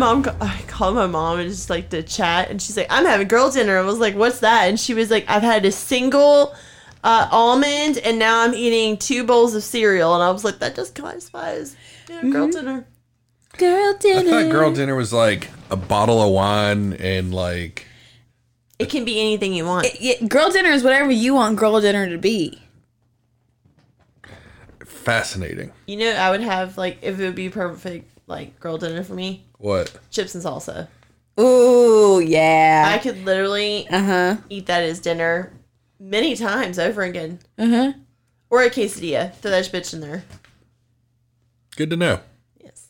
mom, I called my mom and just like to chat, and she's like, "I'm having girl dinner." I was like, "What's that?" And she was like, "I've had a single uh, almond, and now I'm eating two bowls of cereal." And I was like, "That just classifies yeah, girl dinner." Girl I dinner. thought girl dinner was like a bottle of wine and like It can be anything you want. Yeah, girl dinner is whatever you want girl dinner to be. fascinating. You know, I would have like if it would be perfect like girl dinner for me, What? chips and salsa. Ooh, yeah. I could literally Uh huh. eat that as dinner many times over again. Uh huh. Or a quesadilla. Throw that bitch in there. Good to know. Yes.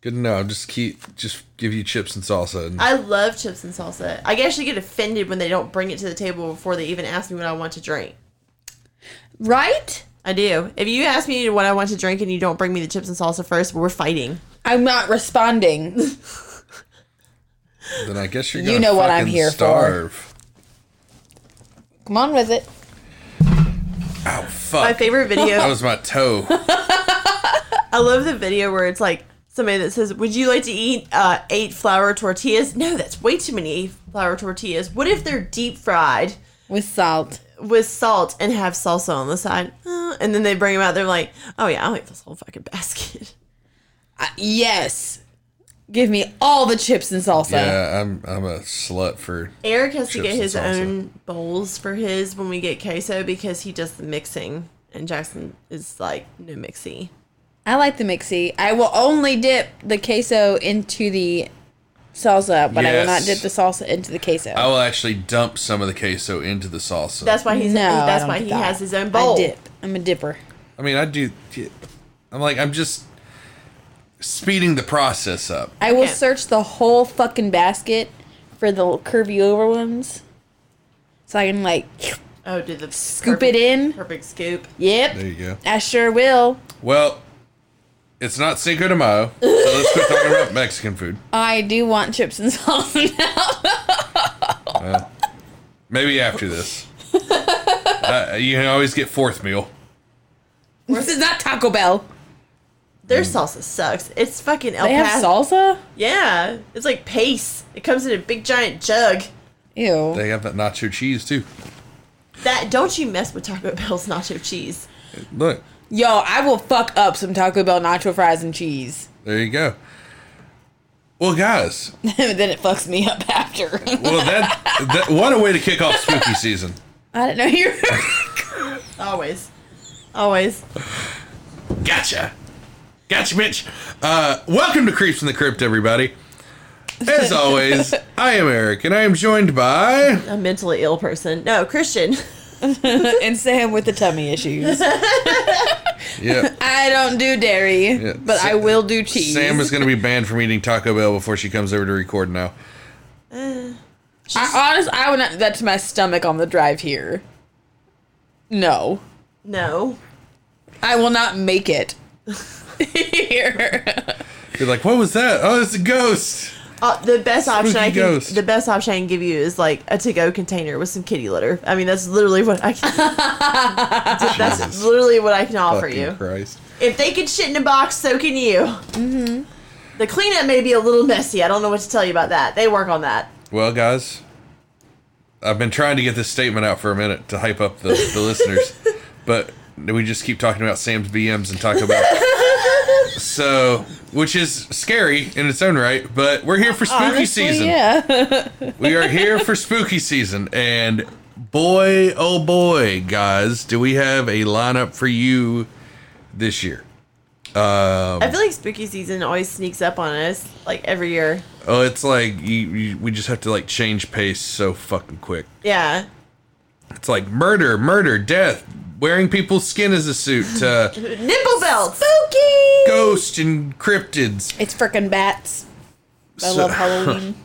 Good to know. Just keep just give you chips and salsa. And I love chips and salsa. I actually get offended when they don't bring it to the table before they even ask me what I want to drink. Right? I do. If you ask me what I want to drink and you don't bring me the chips and salsa first, we're fighting. I'm not responding. then I guess you're You gonna know what I'm fucking here for. starve. Come on with it. Oh fuck! My favorite video. That was my toe. I love the video where it's like somebody that says, "Would you like to eat uh, eight flour tortillas?" No, that's way too many flour tortillas. What if they're deep fried With salt. with salt and have salsa on the side? Uh, and then they bring them out. They're like, "Oh yeah, I'll eat this whole fucking basket." Yes. Give me all the chips and salsa. yeah, I'm I'm a slut for. Eric has to get his salsa. own bowls for his when we get queso because he does the mixing, and Jackson is like no mixy. I like the mixy. I will only dip the queso into the salsa, but I will not dip the salsa into the queso. I will actually dump some of the queso into the salsa. That's why he's no, that's why he that. has his own bowl. I dip. I'm a dipper. I mean, I do. I'm like, I'm just speeding the process up. I will Okay. search the whole fucking basket for the curvy over ones, so I can like Oh, do the scoop perfect- it in. Perfect scoop. Yep, There you go. I sure will. Well, it's not Cinco de Mayo, so let's quit talking about Mexican food. I do want chips and salsa now. Maybe after this. uh, you can always get fourth meal. this is not Taco Bell. Their mm. salsa sucks. It's fucking El They have Paso. salsa. Yeah, it's like paste. It comes in a big giant jug. Ew. They have that nacho cheese too. That don't you mess with Taco Bell's nacho cheese. Look, Yo, I will fuck up some Taco Bell nacho fries and cheese. there you go. Well, guys, then it fucks me up after. well that, that what a way to kick off spooky season. I didn't know you were. Always, always. Gotcha. Gotcha, bitch. Uh, welcome to Creeps in the Crypt, everybody. As always, I am Eric, and I am joined by. A mentally ill person. No, Christian. and Sam with the tummy issues. Yeah, I don't do dairy, Yeah, but I will do cheese. Sam is going to be banned from eating Taco Bell before she comes over to record now. I, honest, I would not do that to my stomach on the drive here. No, No. I will not make it. Here. You're like, what was that? Oh, it's a ghost. Uh, the best option I can ghost. the best option I can give you is like a to go container with some kitty litter. I mean, that's literally what I can. that's Jesus. literally what I can offer Fucking you. Christ. If they can shit in a box, so can you. Mm-hmm. The cleanup may be a little messy. I don't know what to tell you about that. They work on that. Well, guys, I've been trying to get this statement out for a minute to hype up the, the listeners, but we just keep talking about Sam's BMs and Taco Bell. So, which is scary in its own right, but we're here for spooky Honestly, season. yeah. We are here for spooky season, and boy, oh boy, guys, do we have a lineup for you this year? Um, I feel like spooky season always sneaks up on us, like every year. oh, it's like you, you, we just have to like change pace so fucking quick. Yeah. It's like murder, murder, death, wearing people's skin as a suit, uh, Nipple belts. Spooky. Ghosts and cryptids. It's frickin' bats. I So- love Halloween.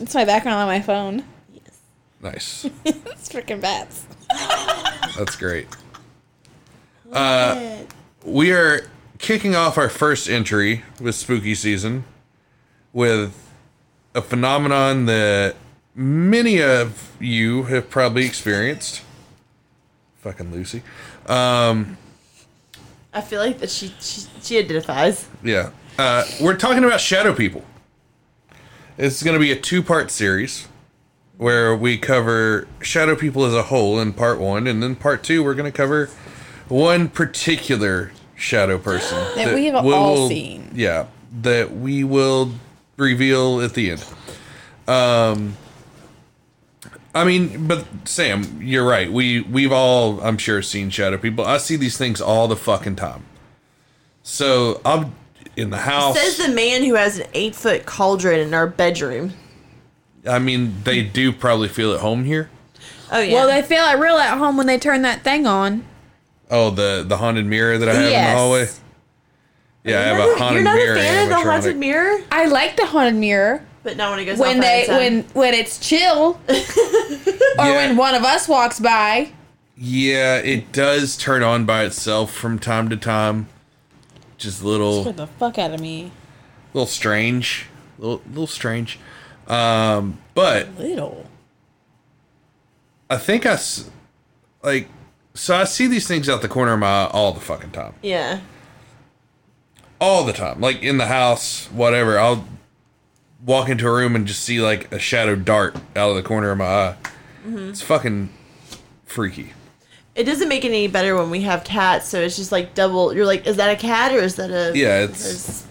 It's my background on my phone. Nice. It's frickin' bats. That's great. Uh, we are kicking off our first entry with spooky season with a phenomenon that many of you have probably experienced. Fucking Lucy. Um, I feel like that she she, she identifies. yeah. Uh, we're talking about shadow people. It's going to be a two part series where we cover shadow people as a whole in part one, and then part two, we're going to cover one particular shadow person That we have we all seen. Yeah, that we will reveal at the end. Um, I mean, but Sam, you're right. We we've all, I'm sure, seen shadow people. I see these things all the fucking time. So I'm in the house. Says the man who has an eight foot cauldron in our bedroom. I mean, they do probably feel at home here. Oh yeah. Well, they feel at real at home when they turn that thing on. Oh, the the haunted mirror that I have in the hallway. Yeah, I have a not- haunted You're not mirror. a fan of the haunted mirror, I like the haunted mirror but not when it goes when they by when when it's chill or Yeah. when one of us walks by. Yeah, it does turn on by itself from time to time. Just a little, Scared the fuck out of me. little strange, little, little strange. Um, but Little. I think I, s- like, so I see these things out the corner of my eye all the fucking time, yeah. all the time. Like in the house, whatever. I'll walk into a room and just see like a shadow dart out of the corner of my eye. Mm-hmm. It's fucking freaky. It doesn't make it any better when we have cats, so it's just like double. You're like, is that a cat or is that a? Yeah, it's-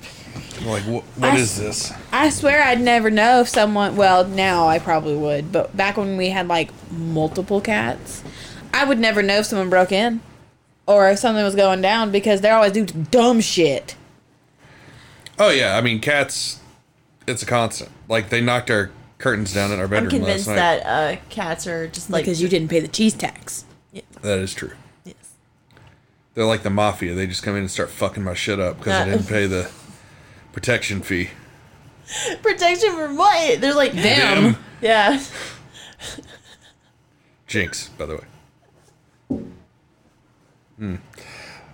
Like, wh- what s- is this? I swear I'd never know if someone. Well, now I probably would, but back when we had like multiple cats, I would never know if someone broke in or if something was going down because they always do dumb shit. Oh yeah, I mean cats. It's a constant. Like they knocked our curtains down in our bedroom. I'm bedroom convinced last night. that uh, cats are just like because you didn't pay the cheese tax. that is true. Yes. They're like the mafia. They just come in and start fucking my shit up because I Uh, didn't pay the protection fee. Protection from what? They're like, Them. Them. yeah. Jinx, by the way. Hmm.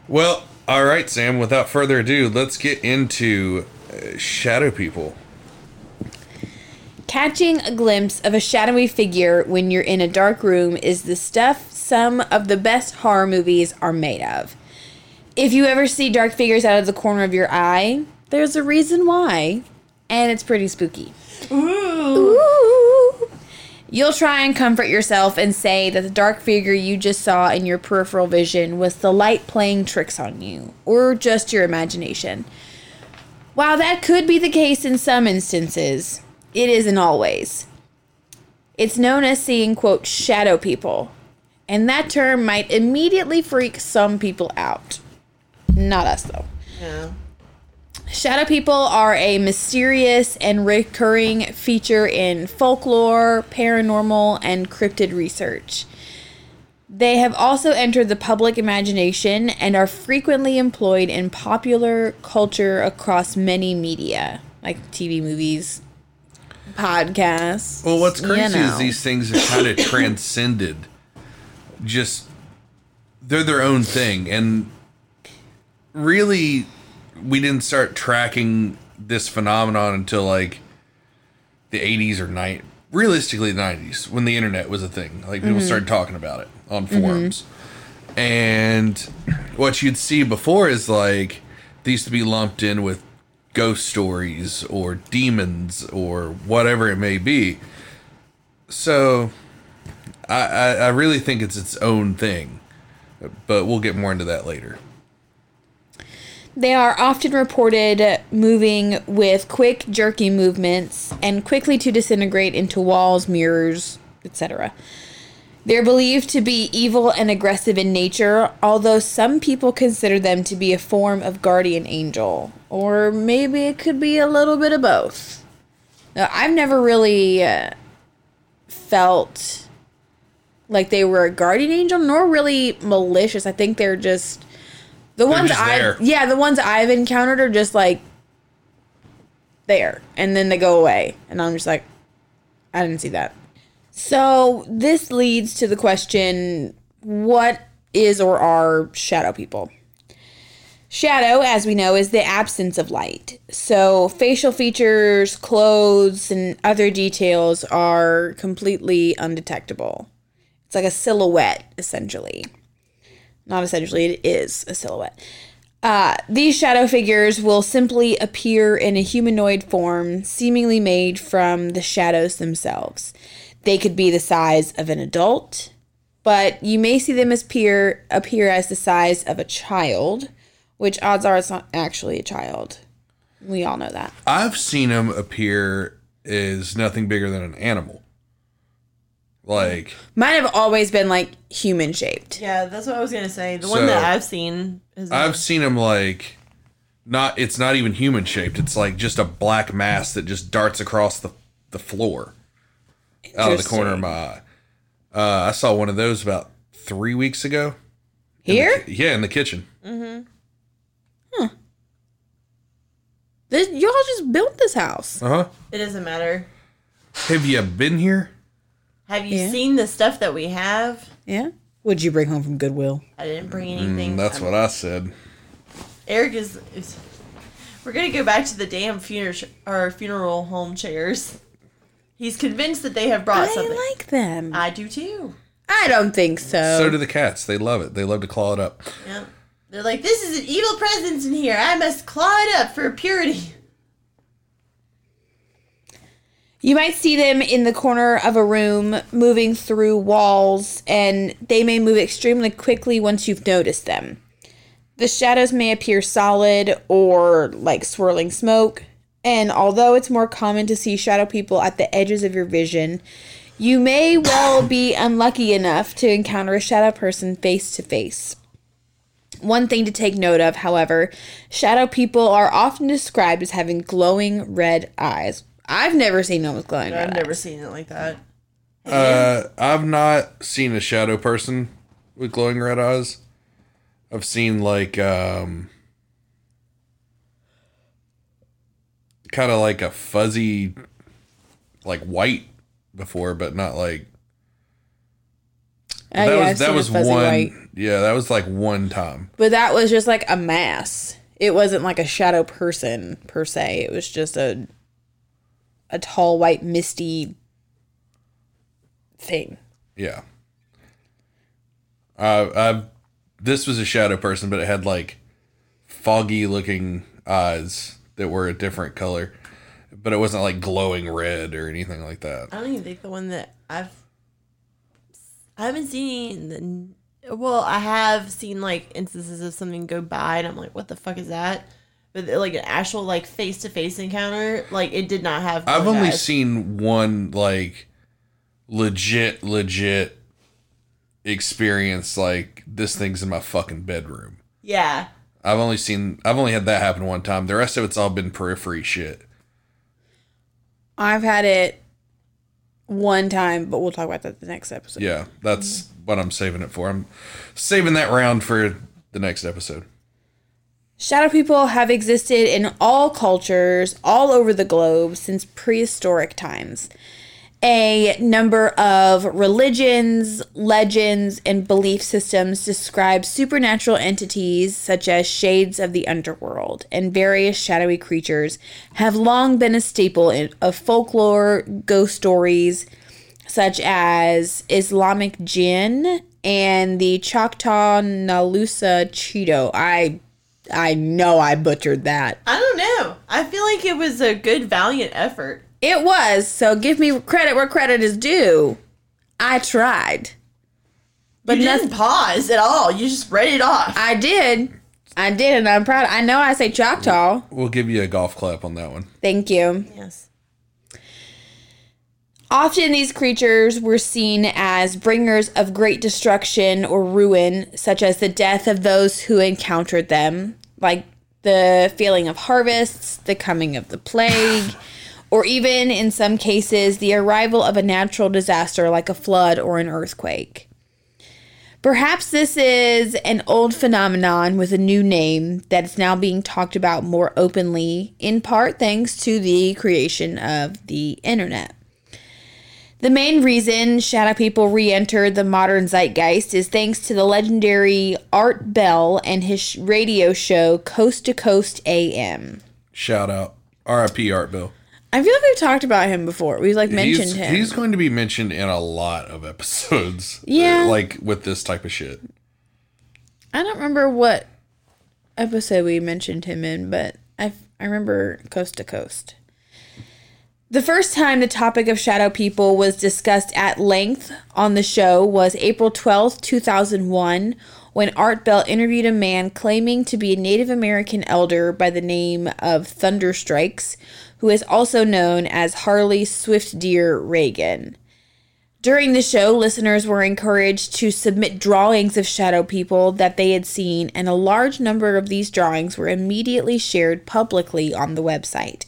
Well, all right, Sam. Without further ado, let's get into uh, shadow people. Catching a glimpse of a shadowy figure when you're in a dark room is the stuff some of the best horror movies are made of. If you ever see dark figures out of the corner of your eye, there's a reason why, and it's pretty spooky. Ooh. You'll try and comfort yourself and say that the dark figure you just saw in your peripheral vision was the light playing tricks on you, or just your imagination. While that could be the case in some instances, it isn't always. It's known as seeing, quote, shadow people, and that term might immediately freak some people out. Not us, though. Yeah. Shadow people are a mysterious and recurring feature in folklore, paranormal, and cryptid research. They have also entered the public imagination and are frequently employed in popular culture across many media, like TV, movies, podcasts. Well, what's you crazy is these things have kind of transcended. Just they're their own thing, and really, we didn't start tracking this phenomenon until like the '80s or night. Realistically, the '90s when the internet was a thing. Like people mm-hmm. started talking about it on mm-hmm. forums, and what you'd see before is like these to be lumped in with ghost stories or demons or whatever it may be. So I, I, I really think it's its own thing. But we'll get more into that later. They are often reported moving with quick, jerky movements and quickly to disintegrate into walls, mirrors, etc. They're believed to be evil and aggressive in nature, although some people consider them to be a form of guardian angel. Or maybe it could be a little bit of both. Now, I've never really uh, felt like they were a guardian angel, nor really malicious. I think they're just the ones I yeah the ones I've encountered are just like there, and then they go away, and I'm just like, I didn't see that. So this leads to the question: What is or are shadow people? Shadow, as we know, is the absence of light. So facial features, clothes, and other details are completely undetectable. It's like a silhouette, essentially. Not essentially, it is a silhouette. Uh, these shadow figures will simply appear in a humanoid form, seemingly made from the shadows themselves. They could be the size of an adult, but you may see them as appear appear as the size of a child, which odds are it's not actually a child. We all know that. I've seen them appear as nothing bigger than an animal. Like Mine have always been like human shaped. Yeah, that's what I was gonna say. The So- one that I've seen is I've seen them like not it's not even human shaped. It's like just a black mass that just darts across the the floor out of the corner of my eye. Uh, I saw one of those about three weeks ago. Here? Yeah, in the kitchen. mm-hmm This, y'all just built this house. Uh huh. it doesn't matter. Have you been here? Have you Yeah. seen the stuff that we have? Yeah. What'd you bring home from Goodwill? I didn't bring anything. Mm, that's I'm- what I said. Eric is, is. We're gonna go back to the damn funeral or funeral home chairs. He's convinced that they have brought something. I something. like them. I do too. I don't think so. So do the cats. They love it. They love to claw it up. Yeah. They're like, this is an evil presence in here. I must claw it up for purity. You might see them in the corner of a room moving through walls, and they may move extremely quickly once you've noticed them. The shadows may appear solid or like swirling smoke, and although it's more common to see shadow people at the edges of your vision, you may well be unlucky enough to encounter a shadow person face to face. One thing to take note of, however, shadow people are often described as having glowing red eyes. I've never seen them with glowing red I've never seen it like that. Uh, I've not seen a shadow person with glowing red eyes. I've seen like um kind of like a fuzzy like white before, but not like Oh, that yeah, I've was that was one white. yeah, that was like one time. But that was just like a mass. It wasn't like a shadow person per se. It was just a a tall white misty thing. Yeah. Uh, I've this was a shadow person, but it had like foggy looking eyes that were a different color, but it wasn't like glowing red or anything like that. I don't even think the one that I've. I haven't seen the. Well, I have seen like instances of something go by, and I'm like, "What the fuck is that?" But like an actual like face to face encounter, like it did not have. I've only eyes. seen one like legit, legit experience. Like this thing's in my fucking bedroom. Yeah, I've only seen. I've only had that happen one time. The rest of it's all been periphery shit. I've had it one time, but we'll talk about that the next episode. Yeah, that's what I'm saving it for. I'm saving that round for the next episode. Shadow people have existed in all cultures all over the globe since prehistoric times. A number of religions, legends, and belief systems describe supernatural entities such as shades of the underworld, and various shadowy creatures have long been a staple in, of folklore, ghost stories, such as Islamic jinn and the Choctaw Nalusa Chito. I I know I butchered that. I don't know. I feel like it was a good, valiant effort. It was, so give me credit where credit is due. I tried. But But you didn't pause at all. You just read it off. I did. I did, and I'm proud. I know I say Choctaw. We'll give you a golf clap on that one. Thank you. yes. Often these creatures were seen as bringers of great destruction or ruin, such as the death of those who encountered them, like the failing of harvests, the coming of the plague, or even in some cases, the arrival of a natural disaster like a flood or an earthquake. Perhaps this is an old phenomenon with a new name that is now being talked about more openly, in part thanks to the creation of the internet. The main reason Shadow People re entered the modern zeitgeist is thanks to the legendary Art Bell and his radio show Coast to Coast AM. Shout out. R.I.P. Art Bell. I feel like we've talked about him before. We've like mentioned he's, him. He's going to be mentioned in a lot of episodes. Yeah. uh, like with this type of shit. I don't remember what episode we mentioned him in, but I I remember Coast to Coast. The first time the topic of shadow people was discussed at length on the show was April 12th, 2001, when Art Bell interviewed a man claiming to be a Native American elder by the name of Thunderstrikes, who is also known as Harley Swift Deer Reagan. During the show, listeners were encouraged to submit drawings of shadow people that they had seen, and a large number of these drawings were immediately shared publicly on the website.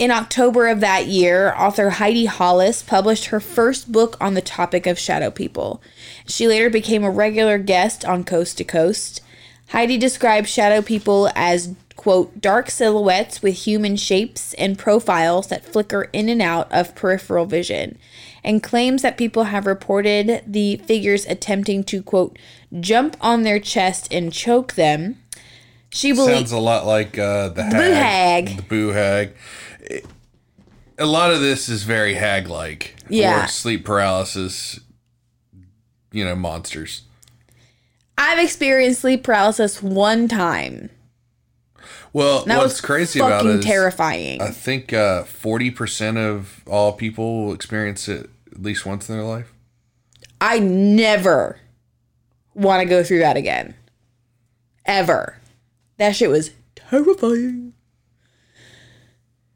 In October of that year, author Heidi Hollis published her first book on the topic of shadow people. She later became a regular guest on Coast to Coast. Heidi described shadow people as, quote, dark silhouettes with human shapes and profiles that flicker in and out of peripheral vision, and claims that people have reported the figures attempting to, quote, jump on their chest and choke them. She believes. Sounds a lot like uh, the hag. boo hag. The boo hag. It- a lot of this is very hag like. Yeah. Or sleep paralysis, you know, monsters. I've experienced sleep paralysis one time. Well, That what's was crazy about it is terrifying. I think uh, 40% of all people will experience it at least once in their life. I never want to go through that again. Ever. That shit was terrifying.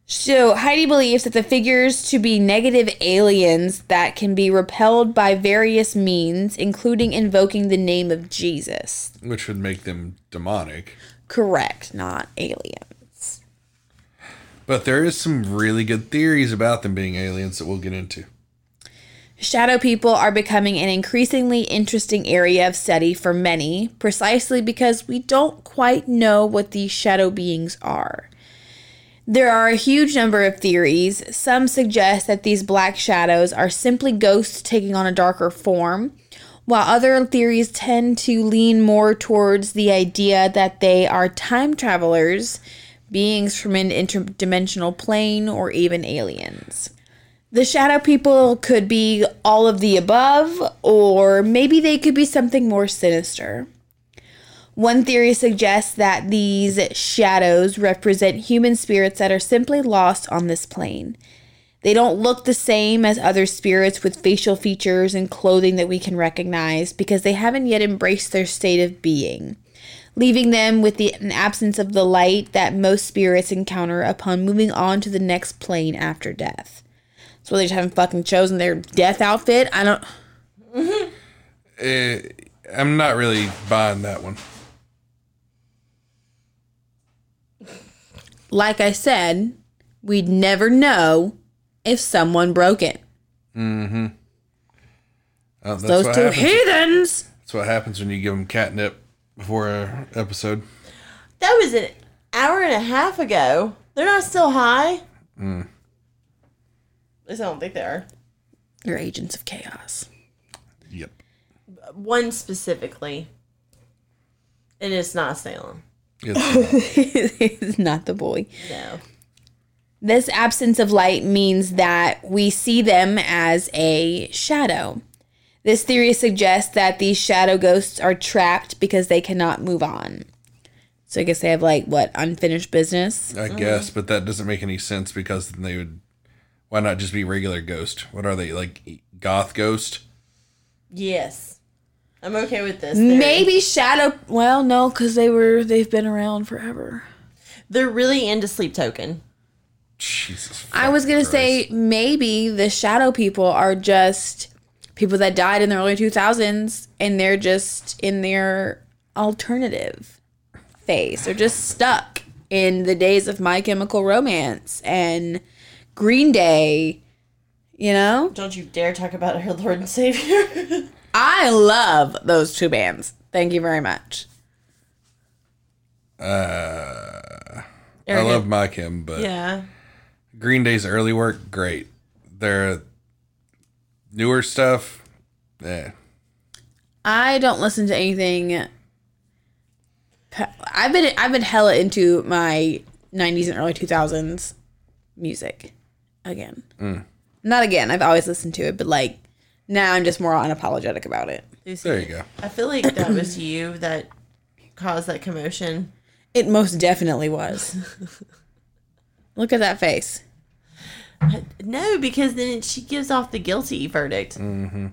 So, Heidi believes that the figures to be negative aliens that can be repelled by various means, including invoking the name of Jesus. Which would make them demonic. Correct, not aliens. But there is some really good theories about them being aliens that we'll get into. Shadow people are becoming an increasingly interesting area of study for many, precisely because we don't quite know what these shadow beings are. There are a huge number of theories. Some suggest that these black shadows are simply ghosts taking on a darker form, while other theories tend to lean more towards the idea that they are time travelers, beings from an interdimensional plane, or even aliens. The shadow people could be all of the above, or maybe they could be something more sinister. One theory suggests that these shadows represent human spirits that are simply lost on this plane. They don't look the same as other spirits with facial features and clothing that we can recognize because they haven't yet embraced their state of being, leaving them with the, an absence of the light that most spirits encounter upon moving on to the next plane after death. So they just haven't fucking chosen their death outfit. I don't. Eh, I'm not really buying that one. Like I said, we'd never know if someone broke it. Uh, that's, Those two happens. heathens. that's what happens when you give them catnip before a episode. That was an hour and a half ago. They're not still high. At least I don't think they are. They're agents of chaos. Yep. One specifically. And it's not Salem. It's, it's not the boy. No. This absence of light means that we see them as a shadow. This theory suggests that these shadow ghosts are trapped because they cannot move on. So I guess they have like what unfinished business. I guess, but that doesn't make any sense because then they would. Why not just be regular ghost? What are they like? Goth ghost? Yes. I'm okay with this. theory. Maybe shadow. Well, no, because they were they've been around forever. They're really into Sleep Token. Jesus. I was gonna fucking say maybe the shadow people are just people that died in the early 2000s and they're just in their alternative phase. They're just stuck in the days of My Chemical Romance and Green Day. You know, Don't you dare talk about her Lord and Savior. I love those two bands. Thank you very much. Christ. I love my Kim, but Yeah. Green Day's early work, great. Their newer stuff, eh. I don't listen to anything. pa- I've been I've been hella into my '90s and early 2000s music again. Mm. Not again. I've always listened to it, but like now I'm just more unapologetic about it. Lucy, There you go. I feel like that was you that caused that commotion. It most definitely was. Look at that face. No, because then she gives off the guilty verdict. Mm-hmm.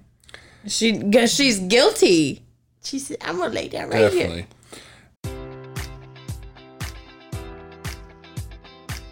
She cause she's guilty. She said, "I'm gonna lay down right here."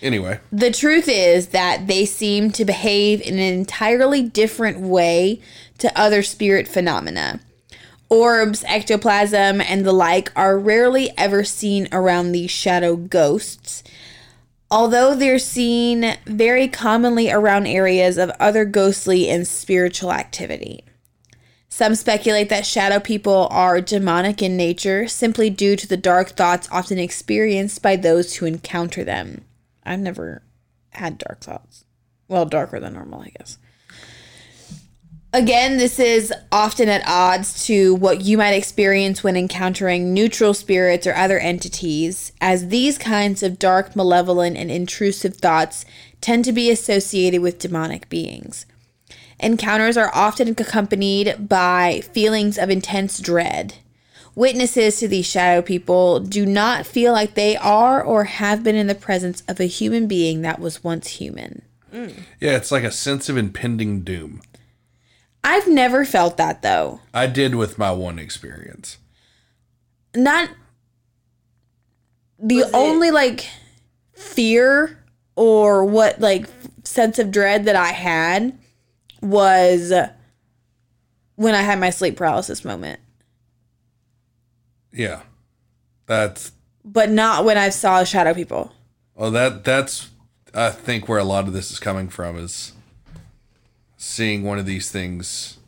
Anyway, The truth is that they seem to behave in an entirely different way to other spirit phenomena. Orbs, ectoplasm, and the like are rarely ever seen around these shadow ghosts, although they're seen very commonly around areas of other ghostly and spiritual activity. Some speculate that shadow people are demonic in nature simply due to the dark thoughts often experienced by those who encounter them. I've never had dark thoughts. Well, darker than normal, I guess. Again, this is often at odds to what you might experience when encountering neutral spirits or other entities, as these kinds of dark, malevolent, and intrusive thoughts tend to be associated with demonic beings. Encounters are often accompanied by feelings of intense dread. Witnesses to these shadow people do not feel like they are or have been in the presence of a human being that was once human. Mm. yeah, it's like a sense of impending doom. I've never felt that though. I did with my one experience. Not the Was it- only like fear or what like sense of dread that I had was when I had my sleep paralysis moment, Yeah. That's but not when I saw shadow people. well that that's I think where a lot of this is coming from is seeing one of these things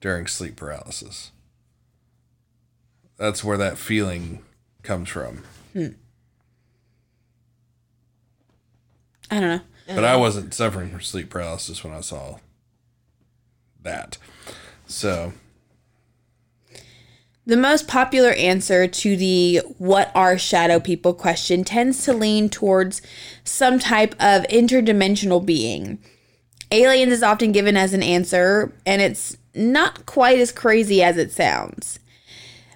during sleep paralysis. That's where that feeling comes from. Hmm. I don't know. But I wasn't suffering from sleep paralysis when I saw that. So, The most popular answer to the what are shadow people question tends to lean towards some type of interdimensional being. Aliens is often given as an answer, and it's not quite as crazy as it sounds.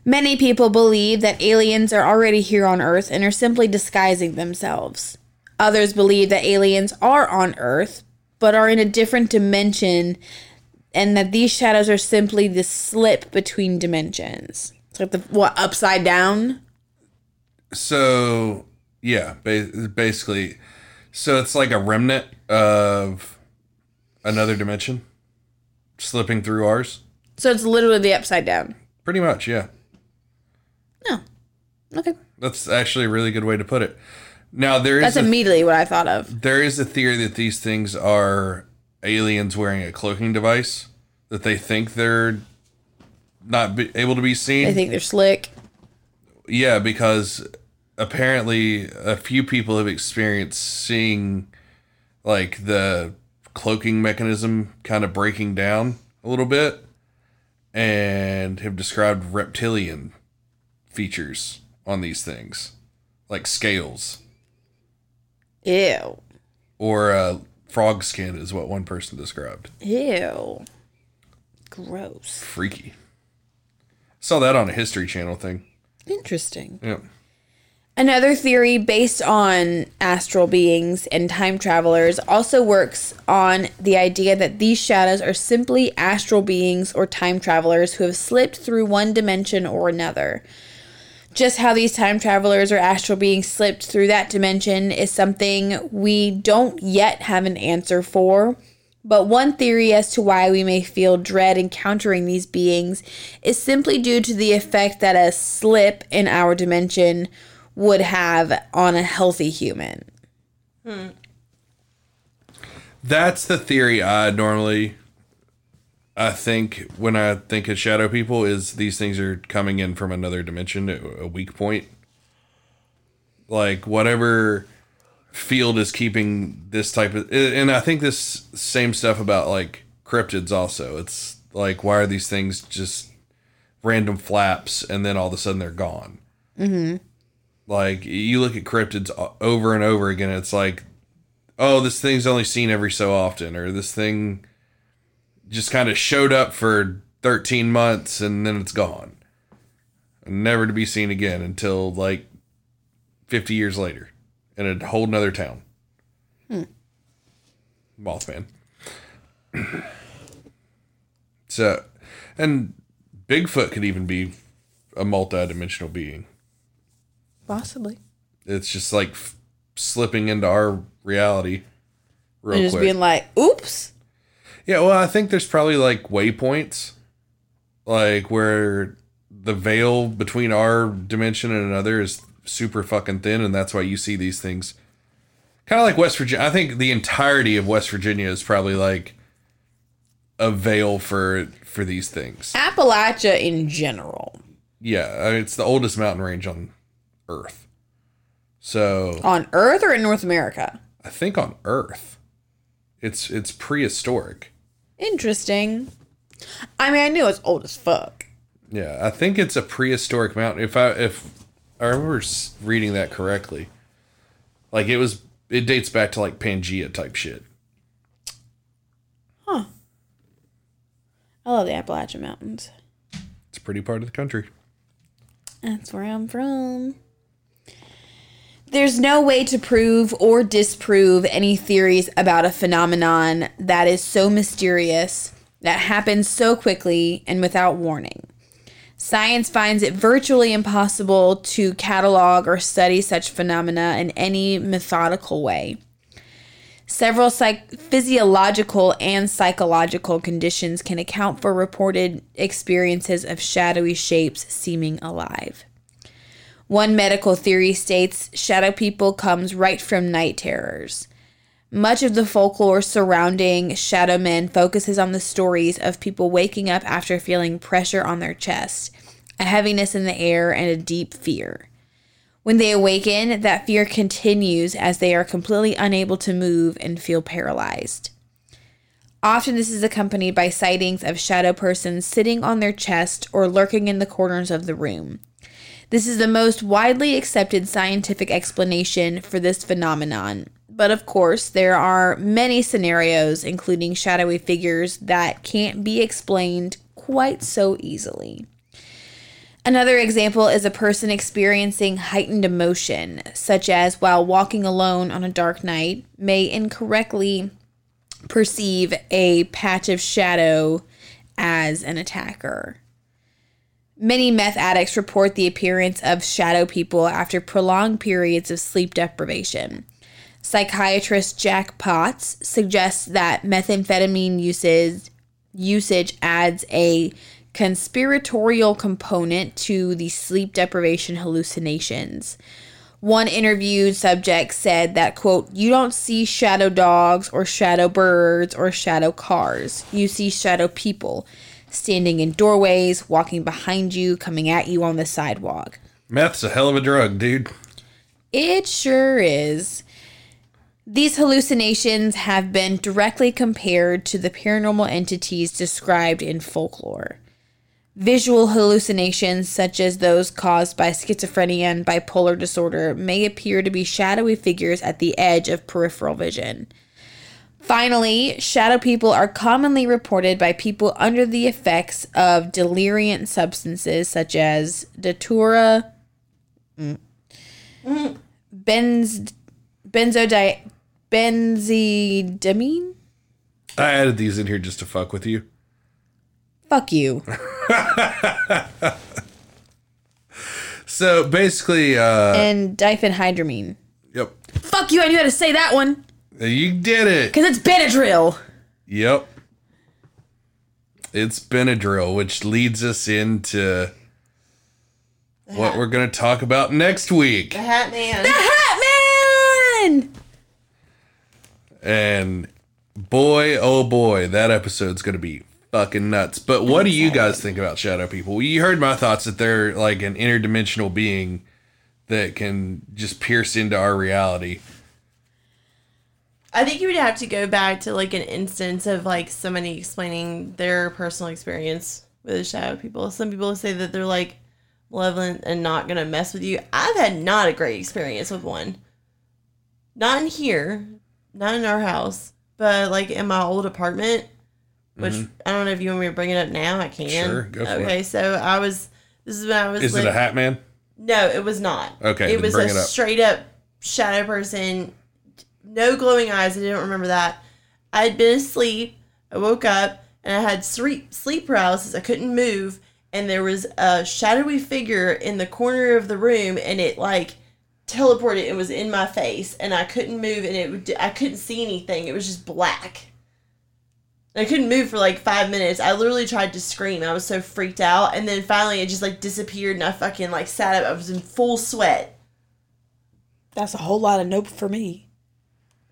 Many people believe that aliens are already here on Earth and are simply disguising themselves. Others believe that aliens are on Earth, but are in a different dimension and that these shadows are simply the slip between dimensions. It's like the what upside down. so yeah, ba- basically, so it's like a remnant of another dimension slipping through ours. So it's literally the upside down. Pretty much, yeah. No, okay, That's actually a really good way to put it. Now there is that's a, immediately what I thought of. there is a theory that these things are aliens wearing a cloaking device that they think they're not be, able to be seen. I think they're slick. Yeah, because apparently a few people have experienced seeing like the cloaking mechanism kind of breaking down a little bit and have described reptilian features on these things like scales Ew. or uh, frog skin is what one person described Ew. Gross. freaky saw that on a history channel thing Interesting. yeah Another theory based on astral beings and time travelers also works on the idea that these shadows are simply astral beings or time travelers who have slipped through one dimension or another. Just how these time travelers or astral beings slipped through that dimension is something we don't yet have an answer for. But one theory as to why we may feel dread encountering these beings is simply due to the effect that a slip in our dimension would have on a healthy human. Hmm. That's the theory I normally I think when I think of shadow people is these things are coming in from another dimension, a weak point. Like whatever field is keeping this type of and I think this same stuff about like cryptids also. It's like why are these things just random flaps and then all of a sudden they're gone? Mm-hmm. Like you look at cryptids over and over again, it's like oh, this thing's only seen every so often, or this thing just kind of showed up for 13 months and then it's gone. Never to be seen again until like 50 years later in a whole nother town. Hmm. Mothman. so, and Bigfoot could even be a multi-dimensional being. Possibly. It's just like f- slipping into our reality real And just quick. being like, oops. Yeah, well, I think there's probably like waypoints, like where the veil between our dimension and another is super fucking thin, and that's why you see these things. Kind of like West Virginia. I think the entirety of West Virginia is probably like a veil for for these things. Appalachia in general. Yeah, I mean, it's the oldest mountain range on Earth. So On Earth or in North America? I think on Earth, it's it's prehistoric. Interesting. I mean, I knew it's old as fuck. Yeah, I think it's a prehistoric mountain. If I if I remember reading that correctly, like it was, it dates back to like Pangea type shit. Huh. I love the Appalachian Mountains. It's a pretty part of the country. That's where I'm from. There's no way to prove or disprove any theories about a phenomenon that is so mysterious, that happens so quickly and without warning. Science finds it virtually impossible to catalog or study such phenomena in any methodical way. Several psych- physiological and psychological conditions can account for reported experiences of shadowy shapes seeming alive. One medical theory states shadow people comes right from night terrors. Much of the folklore surrounding shadow men focuses on the stories of people waking up after feeling pressure on their chest, a heaviness in the air, and a deep fear. When they awaken, that fear continues as they are completely unable to move and feel paralyzed. Often, this is accompanied by sightings of shadow persons sitting on their chest or lurking in the corners of the room. This is the most widely accepted scientific explanation for this phenomenon. But of course, there are many scenarios, including shadowy figures, that can't be explained quite so easily. Another example is a person experiencing heightened emotion, such as while walking alone on a dark night, may incorrectly perceive a patch of shadow as an attacker. Many meth addicts report the appearance of shadow people after prolonged periods of sleep deprivation. Psychiatrist Jack Potts suggests that methamphetamine usage usage adds a conspiratorial component to the sleep deprivation hallucinations. One interviewed subject said that, quote, you don't see shadow dogs or shadow birds or shadow cars. You see shadow people standing in doorways, walking behind you, coming at you on the sidewalk. Meth's a hell of a drug, dude. It sure is. These hallucinations have been directly compared to the paranormal entities described in folklore. Visual hallucinations, such as those caused by schizophrenia and bipolar disorder, may appear to be shadowy figures at the edge of peripheral vision. Finally, shadow people are commonly reported by people under the effects of deliriant substances such as datura, mm, benz, benzodi, benzydamine. I added these in here just to fuck with you. Fuck you. So basically, uh, and diphenhydramine. yep, Fuck you, I knew how to say that one. You did it. Because it's Benadryl. Yep. It's Benadryl, which leads us into what we're going to talk about next week. The Hat Man. The Hat Man! And boy, oh boy, that episode's going to be fucking nuts. But what do you guys think about shadow people? You heard my thoughts that they're like an interdimensional being that can just pierce into our reality. I think you would have to go back to like an instance of like somebody explaining their personal experience with the shadow people. Some people say that they're like malevolent and not gonna mess with you. I've had not a great experience with one. Not in here, not in our house, but like in my old apartment, which I don't know if you want me to bring it up now. I can. Mm-hmm. Sure, go for okay, it. so I was. This is when I was. Is like, it a hat man? no, it was not. Okay, It was a it straight up shadow person. No glowing eyes. I didn't remember that. I had been asleep. I woke up and I had sleep sleep paralysis. I couldn't move, and there was a shadowy figure in the corner of the room, and it like teleported. It was in my face, and I couldn't move, and it I couldn't see anything. It was just black. I couldn't move for like five minutes. I literally tried to scream. I was so freaked out, and then finally it just like disappeared, and I fucking like sat up. I was in full sweat. That's a whole lot of nope for me.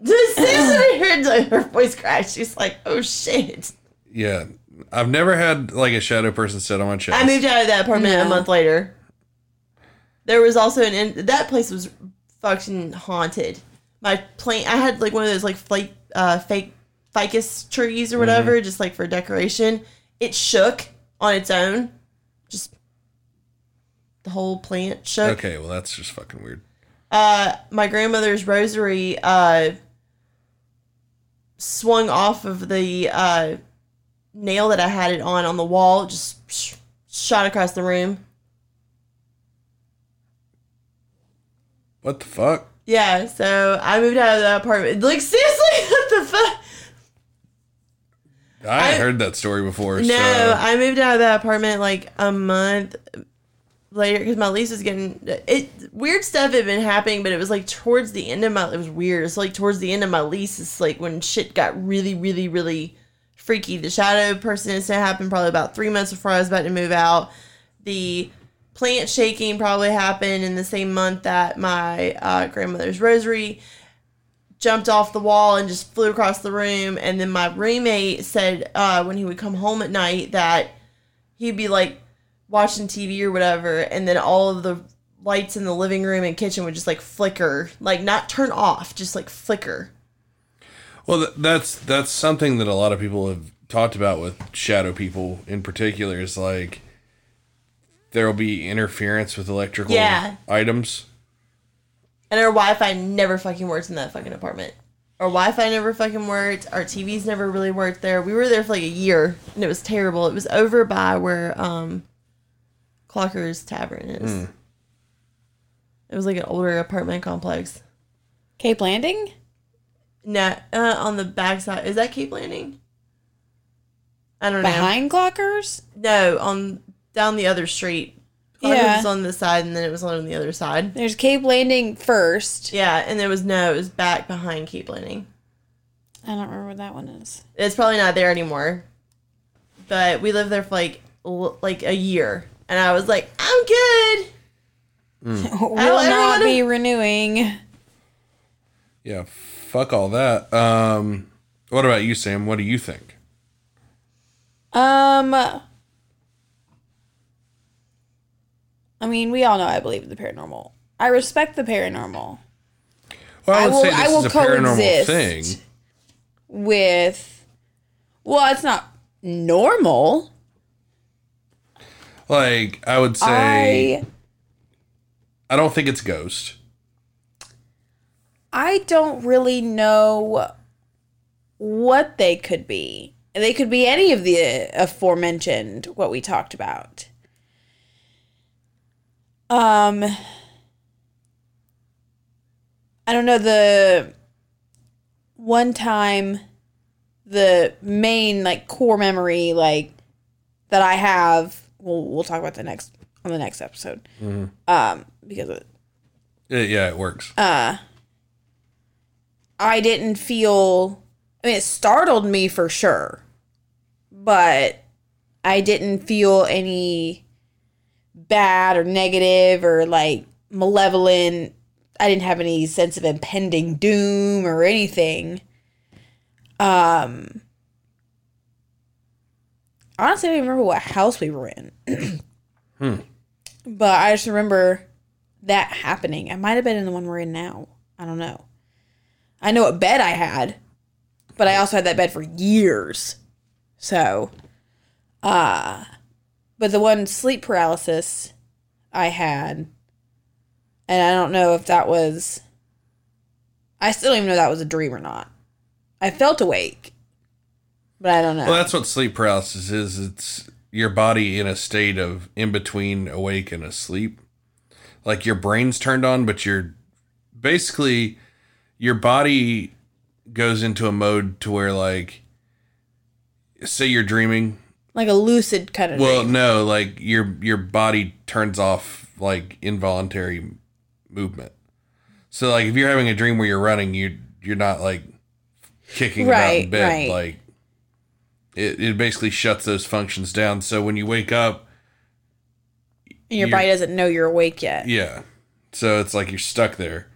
As soon as I heard like, her voice crack, she's like, "Oh shit!" Yeah. I've never had like a shadow person sit on my chest. I moved out of that apartment a month later. There was also an in- that place was fucking haunted. My plant, I had like one of those like flake, uh, fake ficus trees or whatever, just like for decoration. It shook on its own, just the whole plant shook. Okay, well that's just fucking weird. uh, my grandmother's rosary uh, swung off of the uh, nail that I had it on on the wall, just sh- shot across the room. What the fuck? Yeah, so I moved out of the apartment. Like seriously, what the fuck? I, I- heard that story before. No, so I moved out of that apartment like a month later because my lease was getting it. Weird stuff had been happening, but it was like towards the end of my. It was weird. It's like towards the end of my lease. It's like when shit got really, really, really freaky. The shadow person incident happened probably about three months before I was about to move out. The plant shaking probably happened in the same month that my uh, grandmother's rosary jumped off the wall and just flew across the room. And then my roommate said uh, when he would come home at night that he'd be like watching TV or whatever, and then all of the lights in the living room and kitchen would just like flicker, like not turn off, just like flicker. Well, that's that's something that a lot of people have talked about with shadow people in particular. Is like there will be interference with electrical Yeah. items. And our Wi-Fi never fucking worked in that fucking apartment. Our Wi-Fi never fucking worked. Our TVs never really worked there. We were there for like a year, and it was terrible. It was over by where um, Clocker's Tavern is. It was like an older apartment complex. Cape Landing? No, uh, on the back side. Is that Cape Landing? I don't know. Behind Clockers? No, on down the other street. Clocker's Yeah. was on this side, and then it was on the other side. There's Cape Landing first. Yeah, and there was no. It was back behind Cape Landing. I don't remember what that one is. It's probably not there anymore. But we lived there for like like a year, and I was like, I'm good. will everyone- not be renewing. Yeah, fuck all that. Um, what about you, Sam? What do you think? Um, I mean, we all know I believe in the paranormal. I respect the paranormal Well, I I will- say this I will is a paranormal coexist. thing. with. Well, it's not normal. Like, I would say, I I don't think it's ghost. I don't really know what they could be. They could be any of the aforementioned what we talked about. Um I don't know the one time the main like core memory like that I have we'll we'll talk about the next on the next episode. Um because Yeah, yeah, it works. Uh, I didn't feel I mean it startled me for sure. But I didn't feel any bad or negative or like malevolent. I didn't have any sense of impending doom or anything. Um honestly I don't even remember what house we were in. But I just remember that happening. I might have been in the one we're in now. I don't know. I know what bed I had, but I also had that bed for years. So, uh, but the one sleep paralysis I had, and I don't know if that was, I still don't even know that was a dream or not. I felt awake, but I don't know. Well, that's what sleep paralysis is. It's your body in a state of in between awake and asleep. Like your brain's turned on, but you're basically your body goes into a mode to where like say you're dreaming. like a lucid kind of Well, dream. no, like your your body turns off like involuntary movement. So like if you're having a dream where you're running, you you're not like kicking about in bed. right. Like it, it basically shuts those functions down. So when you wake up, and your body doesn't know you're awake yet. yeah. So it's like you're stuck there,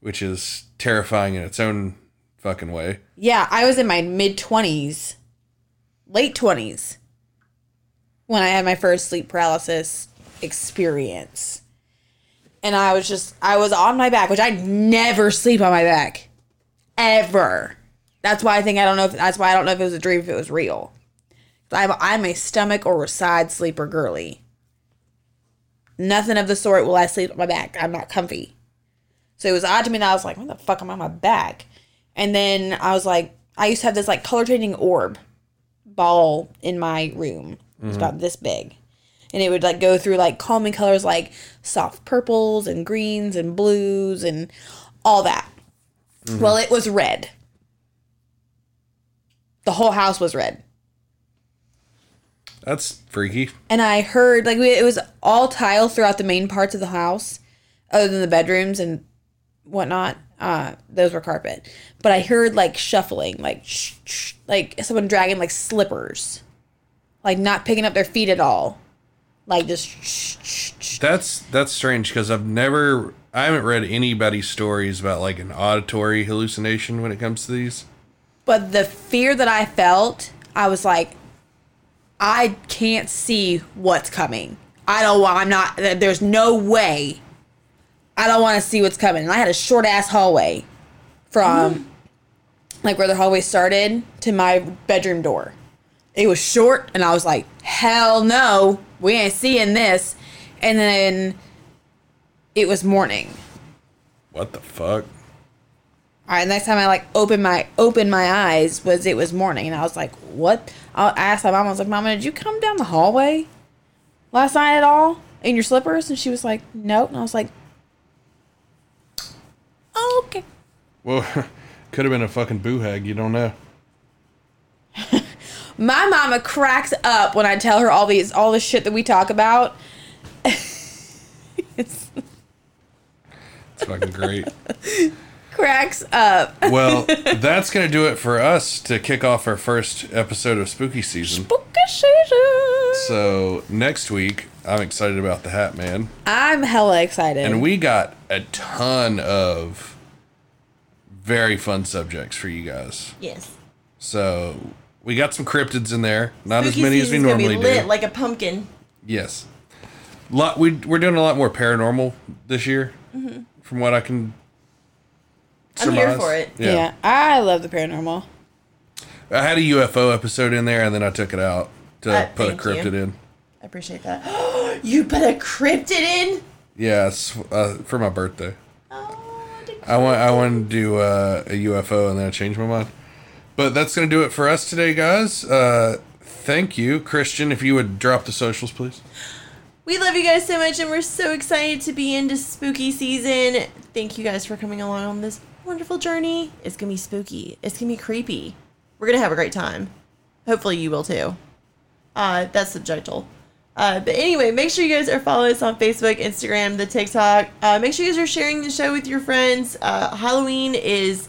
which is terrifying in its own fucking way. Yeah, I was in my mid 20s, late 20s, when I had my first sleep paralysis experience. And I was just, I was on my back, which I never sleep on my back. Ever. That's why I think I don't know if, that's why I don't know if it was a dream, if it was real. I'm, I'm a stomach or a side sleeper girly. Nothing of the sort will I sleep on my back. I'm not comfy. So it was odd to me that I was like, what the fuck am I on my back? And then I was like, I used to have this like color changing orb ball in my room. It was mm-hmm. about this big. And it would like go through like calming colors like soft purples and greens and blues and all that. Mm-hmm. Well, it was red. The whole house was red. That's freaky. And I heard like we- it was all tile throughout the main parts of the house, other than the bedrooms and whatnot. Uh, those were carpet. But I heard like shuffling, like shh, shh, like someone dragging like slippers, like not picking up their feet at all, like just. Shh, shh, shh. That's that's strange because I've never I haven't read anybody's stories about like an auditory hallucination when it comes to these. But the fear that I felt, I was like, I can't see what's coming. I don't want. I'm not. There's no way. I don't want to see what's coming. And I had a short ass hallway from mm-hmm. like where the hallway started to my bedroom door. It was short, and I was like, hell no, we ain't seeing this. And then it was morning. What the fuck? All right, next time I like opened my opened my eyes was it was morning, and I was like, "What?" I asked my mom. I was like, "Mama, did you come down the hallway last night at all in your slippers?" And she was like, "Nope." And I was like, "Okay." Well, could have been a fucking boo hag. You don't know. My mama cracks up when I tell her all these all the shit that we talk about. it's It's fucking great. Cracks up. Well, that's going to do it for us to kick off our first episode of spooky season. Spooky season. So, next week, I'm excited about the Hat Man. I'm hella excited. And we got a ton of very fun subjects for you guys. Yes. So, we got some cryptids in there. Not Spooky as many as we season's gonna be normally lit do. like a pumpkin. yes. Lot we we're doing a lot more paranormal this year, mm-hmm. from what I can. I'm here for it. yeah. I love the paranormal. I had a UFO episode in there, and then I took it out to Uh, put a thank you. cryptid in. I appreciate that. you put a cryptid in? Yeah, it's, uh, for my birthday. Oh, I want I wanted to do uh, a UFO, and then I changed my mind. But that's gonna do it for us today, guys. Uh, thank you, Christian. If you would drop the socials, please. We love you guys so much, and we're so excited to be into spooky season. Thank you guys for coming along on this wonderful journey. It's gonna be spooky. It's gonna be creepy. We're gonna have a great time. Hopefully, you will too. Uh, that's subjectual. Uh, but anyway, make sure you guys are following us on Facebook, Instagram, the TikTok. Uh, make sure you guys are sharing the show with your friends. Uh, Halloween is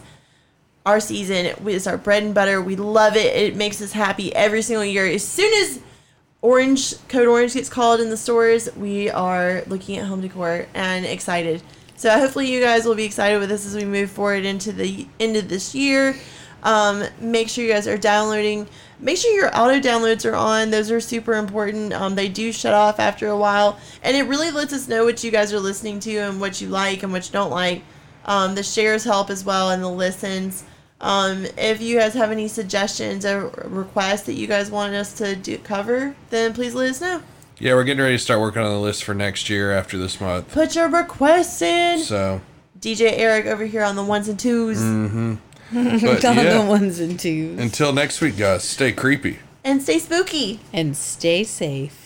our season. It's our bread and butter. We love it. It makes us happy every single year. As soon as Orange Code Orange gets called in the stores, we are looking at home decor and excited. So hopefully you guys will be excited with us as we move forward into the end of this year. Um, make sure you guys are downloading. Make sure your auto downloads are on. Those are super important. Um, they do shut off after a while, and it really lets us know what you guys are listening to and what you like and what you don't like. Um, the shares help as well and the listens. Um, if you guys have any suggestions or requests that you guys want us to do cover, then please let us know. Yeah, we're getting ready to start working on the list for next year after this month. Put your requests in. So, DJ Eric over here on the ones and 2s Mm. but On the ones and twos. until next week, guys, stay creepy. and stay spooky. and stay safe.